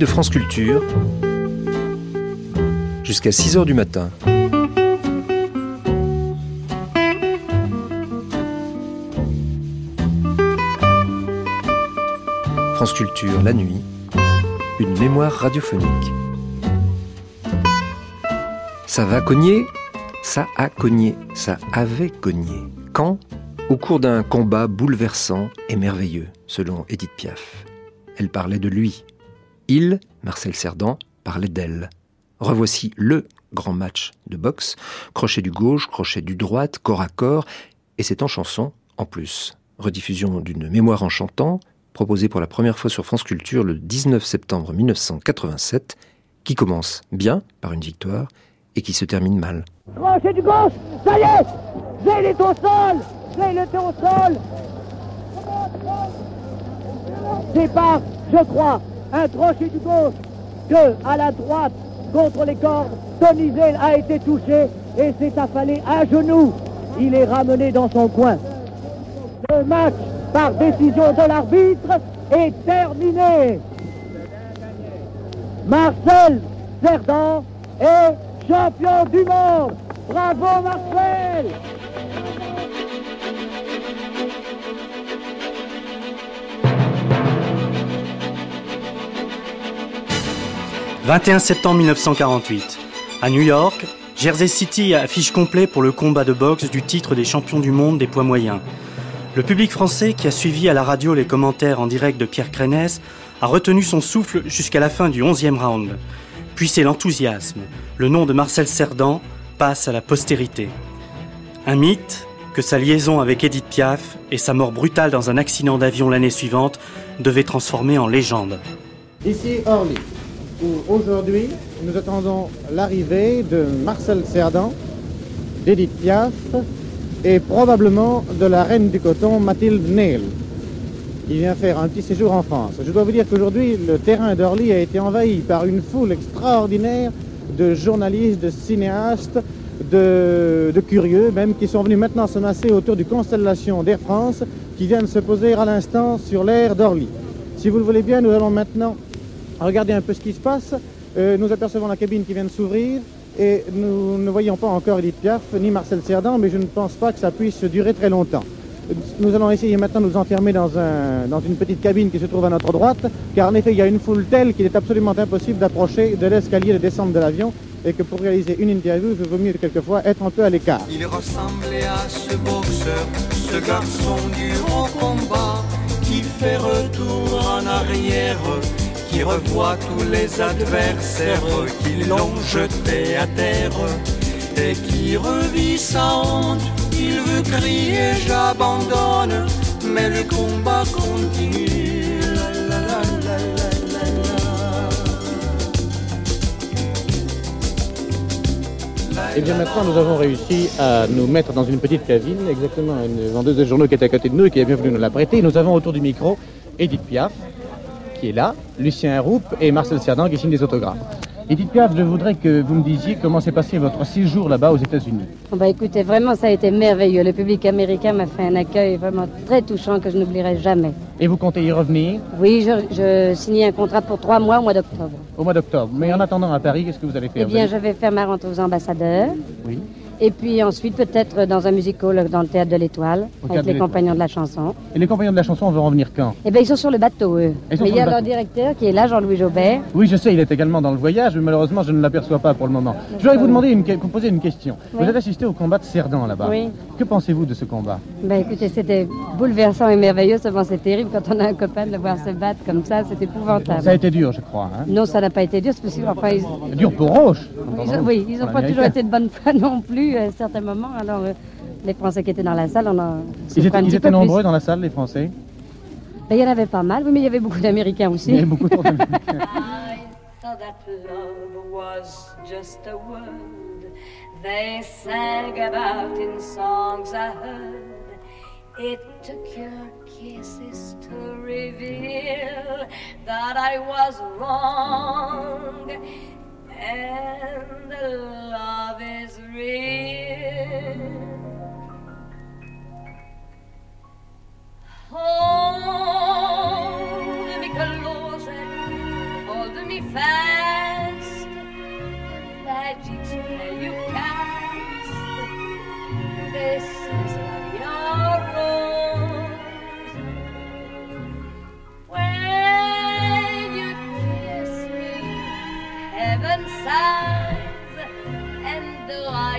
De France Culture, jusqu'à 6 h du matin. France Culture, la nuit, une mémoire radiophonique. Ça va cogner? Ça a cogné, ça avait cogné. Quand? Au cours d'un combat bouleversant et merveilleux, selon Edith Piaf. Elle parlait de lui. Il, Marcel Cerdan, parlait d'elle. Revoici le grand match de boxe, crochet du gauche, crochet du droite, corps à corps, et c'est en chanson en plus. Rediffusion d'une mémoire en chantant, proposée pour la première fois sur France Culture le 19 septembre 1987, qui commence bien par une victoire et qui se termine mal. Crochet du gauche, ça y est J'ai au sol J'ai au sol je crois, un crochet du gauche que à la droite, contre les cordes, Tonizel a été touché et s'est affalé à genoux. Il est ramené dans son coin. Le match, par décision de l'arbitre, est terminé. Marcel Cerdan est champion du monde. Bravo Marcel 21 septembre 1948. À New York, Jersey City affiche complet pour le combat de boxe du titre des champions du monde des poids moyens. Le public français qui a suivi à la radio les commentaires en direct de Pierre Crénès a retenu son souffle jusqu'à la fin du 11e round. Puis c'est l'enthousiasme. Le nom de Marcel Cerdan passe à la postérité. Un mythe que sa liaison avec Edith Piaf et sa mort brutale dans un accident d'avion l'année suivante devaient transformer en légende. Ici Orly, aujourd'hui nous attendons l'arrivée de Marcel Cerdan, d'Edith Piaf et probablement de la reine du coton Mathilde Neil. Il vient faire un petit séjour en France. Je dois vous dire qu'aujourd'hui, le terrain d'Orly a été envahi par une foule extraordinaire de journalistes, de cinéastes, de, curieux même, qui sont venus maintenant se masser autour du Constellation d'Air France, qui vient de se poser à l'instant sur l'air d'Orly. Si vous le voulez bien, nous allons maintenant regarder un peu ce qui se passe. Euh, nous apercevons la cabine qui vient de s'ouvrir et nous ne voyons pas encore Edith Piaf ni Marcel Cerdan, mais je ne pense pas que ça puisse durer très longtemps. Nous allons essayer maintenant de nous enfermer dans, un, dans une petite cabine qui se trouve à notre droite, car en effet, il y a une foule telle qu'il est absolument impossible d'approcher de l'escalier de descente de l'avion et que pour réaliser une interview, il vaut mieux quelquefois être un peu à l'écart. Il ressemblait à ce boxeur, ce garçon du combat, qui fait retour en arrière, qui revoit tous les adversaires qui l'ont jeté à terre et qui revit sa honte il veut crier j'abandonne, mais le combat continue. Et eh bien maintenant, nous avons réussi à nous mettre dans une petite cabine, exactement une vendeuse de journaux qui est à côté de nous et qui est bien venue nous la prêter. Nous avons autour du micro Edith Piaf, qui est là, Lucien Roupe et Marcel Cerdan qui signent des autographes. Edith Piaf, je voudrais que vous me disiez comment s'est passé votre séjour là-bas aux États-Unis. Oh, bah écoutez, vraiment ça a été merveilleux. Le public américain m'a fait un accueil vraiment très touchant que je n'oublierai jamais. Et vous comptez y revenir? Oui, je, je signais un contrat pour trois mois au mois d'octobre. Au mois d'octobre. Mais en attendant à Paris, qu'est-ce que vous allez faire? Eh bien, je vais faire ma rentrée aux ambassadeurs. Oui. Et puis ensuite, peut-être dans un musical dans le théâtre de l'Étoile, avec les compagnons de la chanson. Et les compagnons de la chanson, on veut revenir quand? Eh bien, ils sont sur le bateau, eux. Mais il y a leur directeur qui est là, Jean-Louis Jobert. Oui, je sais, il est également dans le voyage, mais malheureusement, je ne l'aperçois pas pour le moment. Je voudrais vous demander une, vous poser une question. Vous avez assisté au combat de Cerdan là-bas. Oui. Que pensez-vous de ce combat? Ben écoutez, c'était bouleversant et merveilleux. Seulement, c'est terrible quand on a un copain de le voir se battre comme ça. C'est épouvantable. Ça a été dur, je crois. Hein non, ça n'a pas été dur. C'est possible. Enfin, ils... Dur pour Roche. oui, ils n'ont pas toujours été de bonne foi non plus à certains moments. Alors, euh, les Français qui étaient dans la salle, on a. Ils étaient, ils étaient nombreux dans la salle, les Français ben, Il y en avait pas mal, oui, mais il y avait beaucoup d'Américains aussi. Il y avait beaucoup d'Américains. They sang about in songs I heard. It took your kisses to reveal that I was wrong. and the love is real. Hold me close and hold me fast.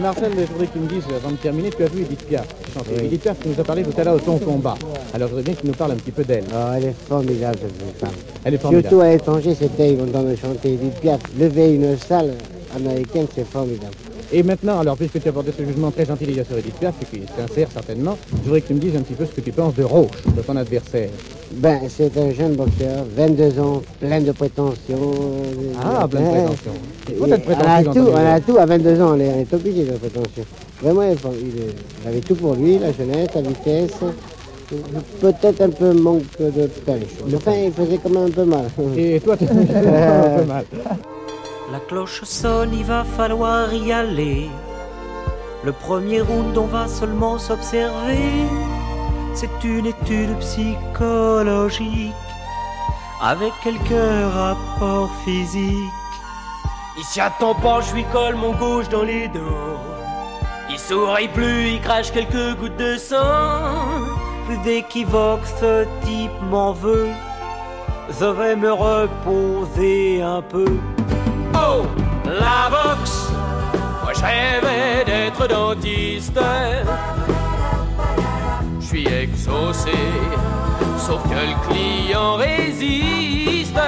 Marcel, je voudrais que tu me dises, avant de terminer, tu as vu Edith Piaf chanter. Edith Piaf, tu nous as parlé tout à l'heure de ton combat. Alors je voudrais bien que tu nous parles un petit peu d'elle. Oh, elle est formidable, cette femme. Elle est formidable. Surtout à l'étranger, c'était content de chanter Edith Piaf. Lever une salle américaine, c'est formidable. Et maintenant, alors, puisque tu as porté ce jugement très gentil sur Edith Piaf, et qui est sincère certainement, je voudrais que tu me dises un petit peu ce que tu penses de Roche, de ton adversaire. Ben, c'est un jeune boxeur, 22 ans, plein de prétentions. Ah, plein de prétentions. Il Et On a tout, on a tout à 22 ans, on est, obligé de prétention. Vraiment, il, avait tout pour lui, la jeunesse, la vitesse, peut-être un peu manque de punch. Enfin, il faisait quand même un peu mal. Et toi, tu un peu mal. La cloche sonne, il va falloir y aller. Le premier round, on va seulement s'observer. C'est une étude psychologique avec quelques rapports physiques. Il s'y attend pas, je lui colle mon gauche dans les dents. Il sourit plus, il crache quelques gouttes de sang. Plus d'équivoque, ce type m'en veut. Je vais me reposer un peu. La boxe Moi je rêvais d'être dentiste. Je suis exaucé, sauf que le client résiste.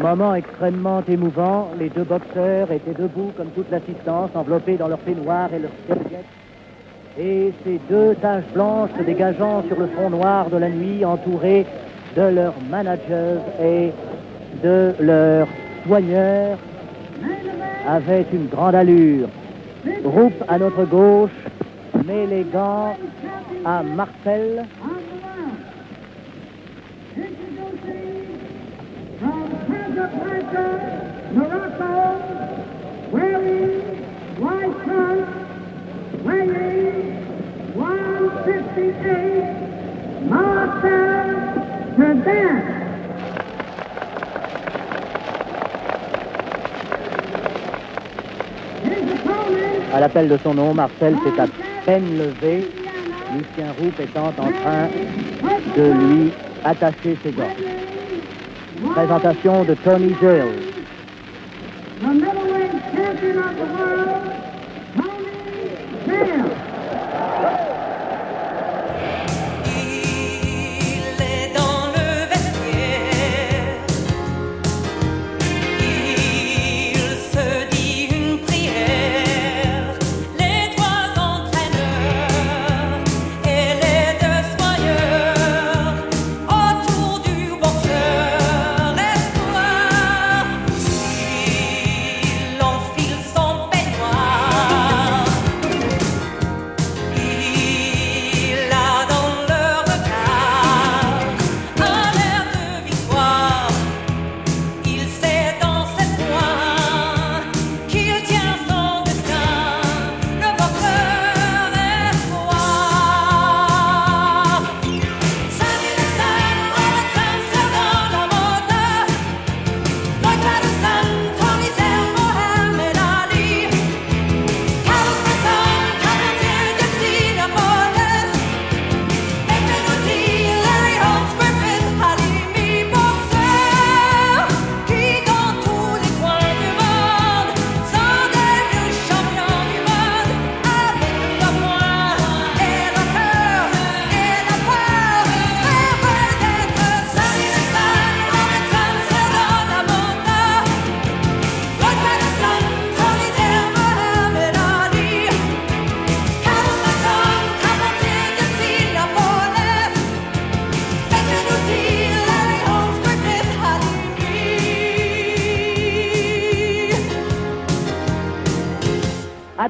Moment extrêmement émouvant, les deux boxeurs étaient debout comme toute l'assistance, enveloppés dans leur peignoir et leurs serviettes. Et ces deux taches blanches se dégageant sur le fond noir de la nuit, entourés de leurs managers et de leurs soigneurs, avaient une grande allure. Groupe à notre gauche, gants à Marcel. Morocco, wearing white trunks, weighing 158, Marcel À l'appel de son nom, Marcel s'est à peine levé, Lucien Roupe étant en train de lui attacher ses gants. Présentation de Tony Gill.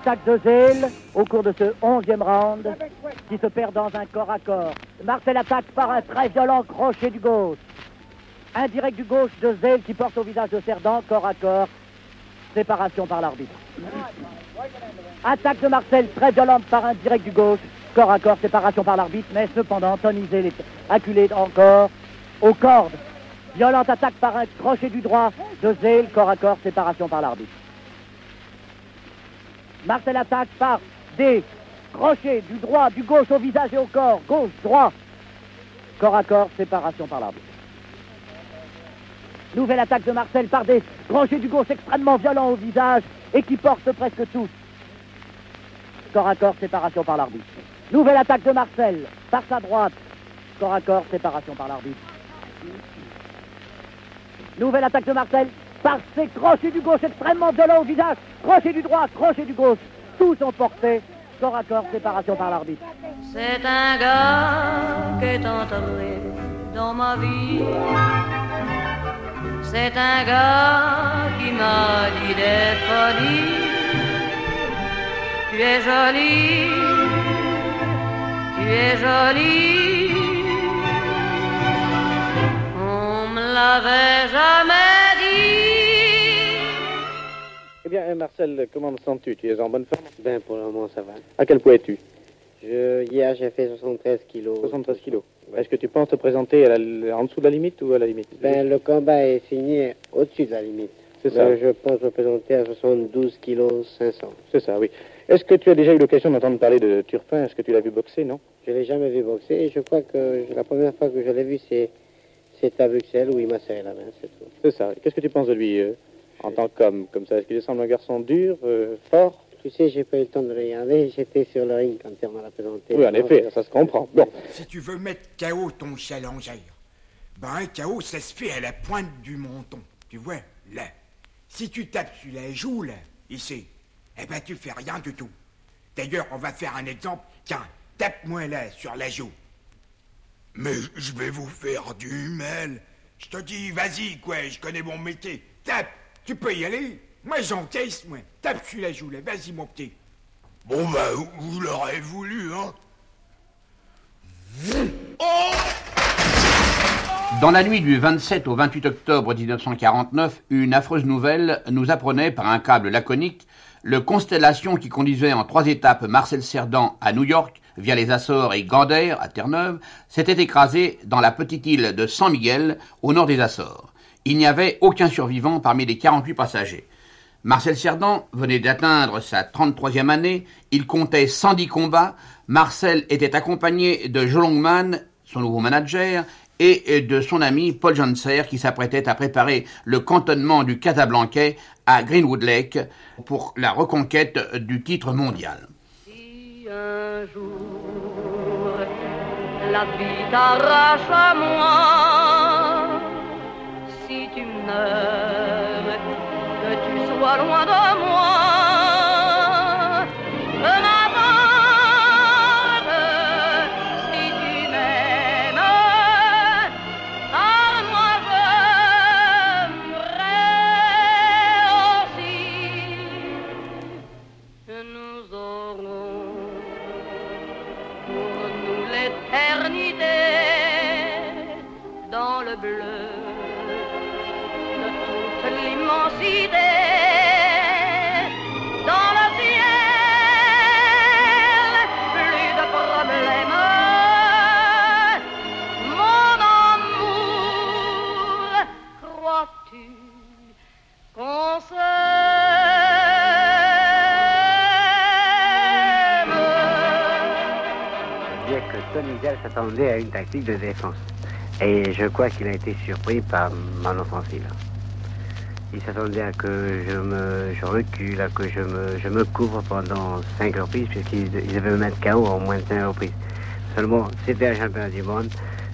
Attaque de Zell au cours de ce onzième round qui se perd dans un corps à corps. Marcel attaque par un très violent crochet du gauche. Indirect du gauche de Zell qui porte au visage de Cerdan, corps à corps. Séparation par l'arbitre. Attaque de Marcel très violente par un direct du gauche. Corps à corps, séparation par l'arbitre. Mais cependant, Tony Zell est acculé encore aux cordes. Violente attaque par un crochet du droit de Zell, corps à corps, séparation par l'arbitre. Marcel attaque par des crochet du droit, du gauche au visage et au corps, gauche, droit, corps à corps, séparation par l'arbitre. Nouvelle attaque de Marcel par des crochets du gauche extrêmement violents au visage et qui portent presque tous. Corps à corps, séparation par l'arbitre. Nouvelle attaque de Marcel par sa droite. Corps à corps, séparation par l'arbitre. Nouvelle attaque de Marcel par ses crochets du gauche extrêmement violents au visage. Crochet du droit, crochet du gauche. Tous sont portés. Corps à corps, séparation par l'arbitre. C'est un gars qui est entré dans ma vie. C'est un gars qui m'a dit des folies. Tu es jolie, tu es jolie. On me l'avait jamais bien, Marcel, comment te sens-tu? Tu es en bonne forme? Ben, pour le moment, ça va. À quel poids es-tu? Je, hier, j'ai fait 73 kilos. 73 kilos. Est-ce que tu penses te présenter à la- en dessous de la limite ou à la limite? Ben, le combat est signé au-dessus de la limite. C'est ça. Ben, je pense me présenter à 72 kilos 500. C'est ça, oui. Est-ce que tu as déjà eu l'occasion d'entendre parler de Turpin? Est-ce que tu l'as vu boxer, non? Je l'ai jamais vu boxer et je crois que la première fois que je l'ai vu, c'est, c'est à Bruxelles où il m'a serré la main, c'est tout. C'est ça. Qu'est-ce que tu penses de lui euh, en tant qu'homme, comme ça Est-ce qu'il semble un garçon dur, euh, fort? Tu sais, j'ai pas eu le temps de le regarder, j'étais sur le ring quand on m'a la présenté. Oui, en effet, ça se comprend. Bon, Si tu veux mettre KO ton challenger, ben un KO, ça se fait à la pointe du menton. Tu vois, là. Si tu tapes sur la joue, là, ici, eh ben tu fais rien du tout. D'ailleurs, on va faire un exemple. Tiens, tape-moi là, sur la joue. Mais je vais vous faire du mal. Je te dis, vas-y, quoi, je connais mon métier. Tape, tu peux y aller. Moi, j'encaisse, moi. Tape sur la joue, là, vas-y, mon petit. Bon, bah, vous l'aurez voulu, hein. Dans la nuit du 27 au 28 octobre 1949, une affreuse nouvelle nous apprenait par un câble laconique le Constellation qui conduisait en trois étapes Marcel Cerdan à New York via les Açores et Gander à Terre-Neuve s'était écrasé dans la petite île de San Miguel au nord des Açores. Il n'y avait aucun survivant parmi les 48 passagers. Marcel Cerdan venait d'atteindre sa 33e année, il comptait 110 combats, Marcel était accompagné de Joe Longman, son nouveau manager, et de son ami Paul Janser qui s'apprêtait à préparer le cantonnement du Casablancais à Greenwood Lake pour la reconquête du titre mondial. S'attendait à une tactique de défense. Et je crois qu'il a été surpris par mon offensive. Il s'attendait à que je me je recule, à que je me, je me couvre pendant cinq reprises, puisqu'il il devait me mettre KO en moins de cinq reprises. Seulement, c'était un championnat du monde.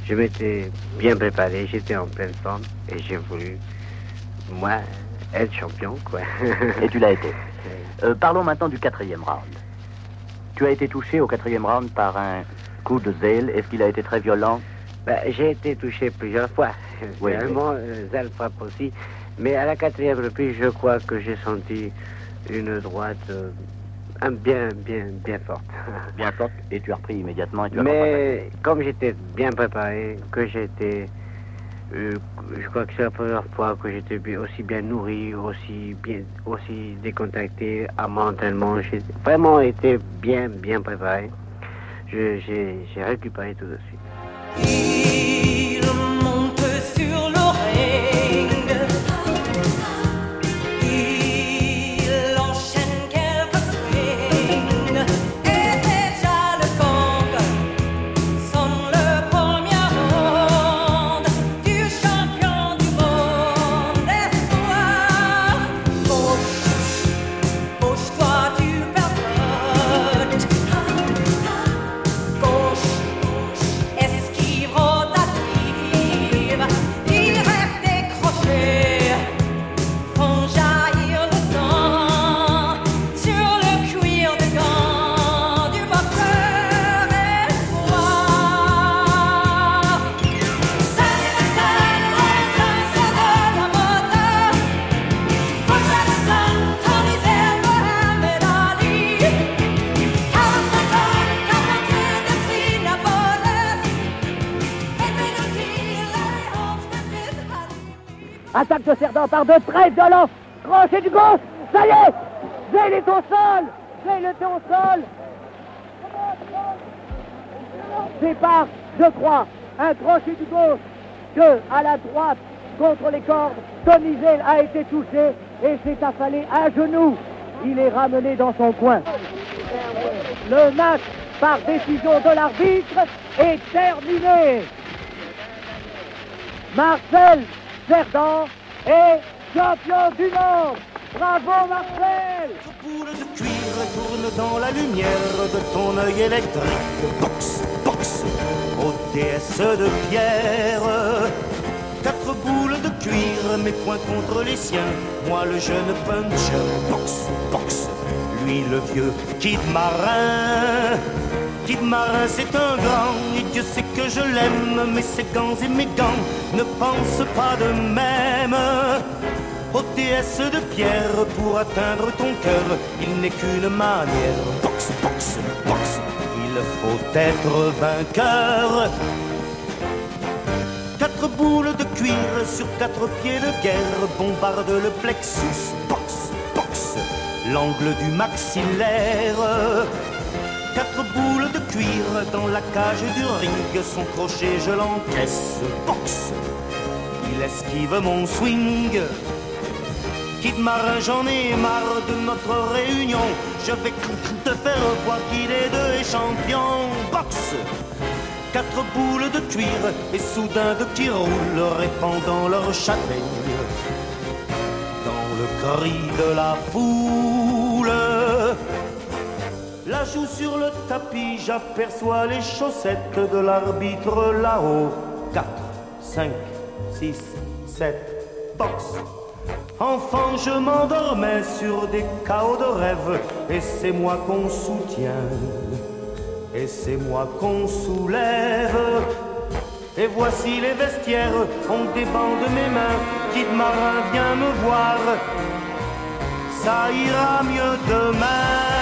Je m'étais bien préparé, j'étais en pleine forme, et j'ai voulu, moi, être champion, quoi. Et tu l'as été. Euh, parlons maintenant du quatrième round. Tu as été touché au quatrième round par un coup de zèle. Est-ce qu'il a été très violent? Ben, j'ai été touché plusieurs fois. Oui, Finalement, euh, Zal frappe aussi. Mais à la quatrième reprise, je crois que j'ai senti une droite euh, bien, bien, bien forte. Bien forte, et tu as repris immédiatement et tu as contre-attaqué. Mais comme j'étais bien préparé, que j'étais, euh, je crois que c'est la première fois que j'étais aussi bien nourri, aussi bien, aussi décontracté à mon entraînement. J'ai vraiment été bien, bien préparé. J'ai récupéré tout de suite. De par deux très violents. Crochet du gauche. Ça y est. Zél est au sol. Zél est au sol. Départ, je crois. Un crochet du gauche. Que à la droite, contre les cordes, Tony Zell a été touché et s'est affalé à genoux. Il est ramené dans son coin. Le match, par décision de l'arbitre, est terminé. Marcel Cerdan est champion du monde. Bravo Marcel Boule de cuir tourne dans la lumière de ton œil électrique. Box, box, déesse de pierre. Quatre boules de cuir, mes poings contre les siens. Moi le jeune puncher, box, box. Lui le vieux kid marin. Kid marin, c'est un grand, et Dieu sait que je l'aime. Mais ses gants et mes gants ne pensent pas de même. Ô déesse de pierre, pour atteindre ton cœur, il n'est qu'une manière. Box, box, box, il faut être vainqueur. Quatre boules de cuir sur quatre pieds de guerre bombardent le plexus. Box, box, l'angle du maxillaire. Dans la cage du ring, son crochet je l'encaisse. Box, il esquive mon swing. Kid marin, j'en ai marre de notre réunion. Je vais te faire voir qu'il est deux champion. Box Quatre boules de cuir et soudain de qui roulent, répandant leur châtaigne dans le cri de la foule. La joue sur le tapis, j'aperçois les chaussettes de l'arbitre là-haut. 4, 5, 6, 7, box. Enfant, je m'endormais sur des chaos de rêve, et c'est moi qu'on soutient, et c'est moi qu'on soulève. Et voici les vestiaires, on débande mes mains, Kid Marin vient me voir, ça ira mieux demain.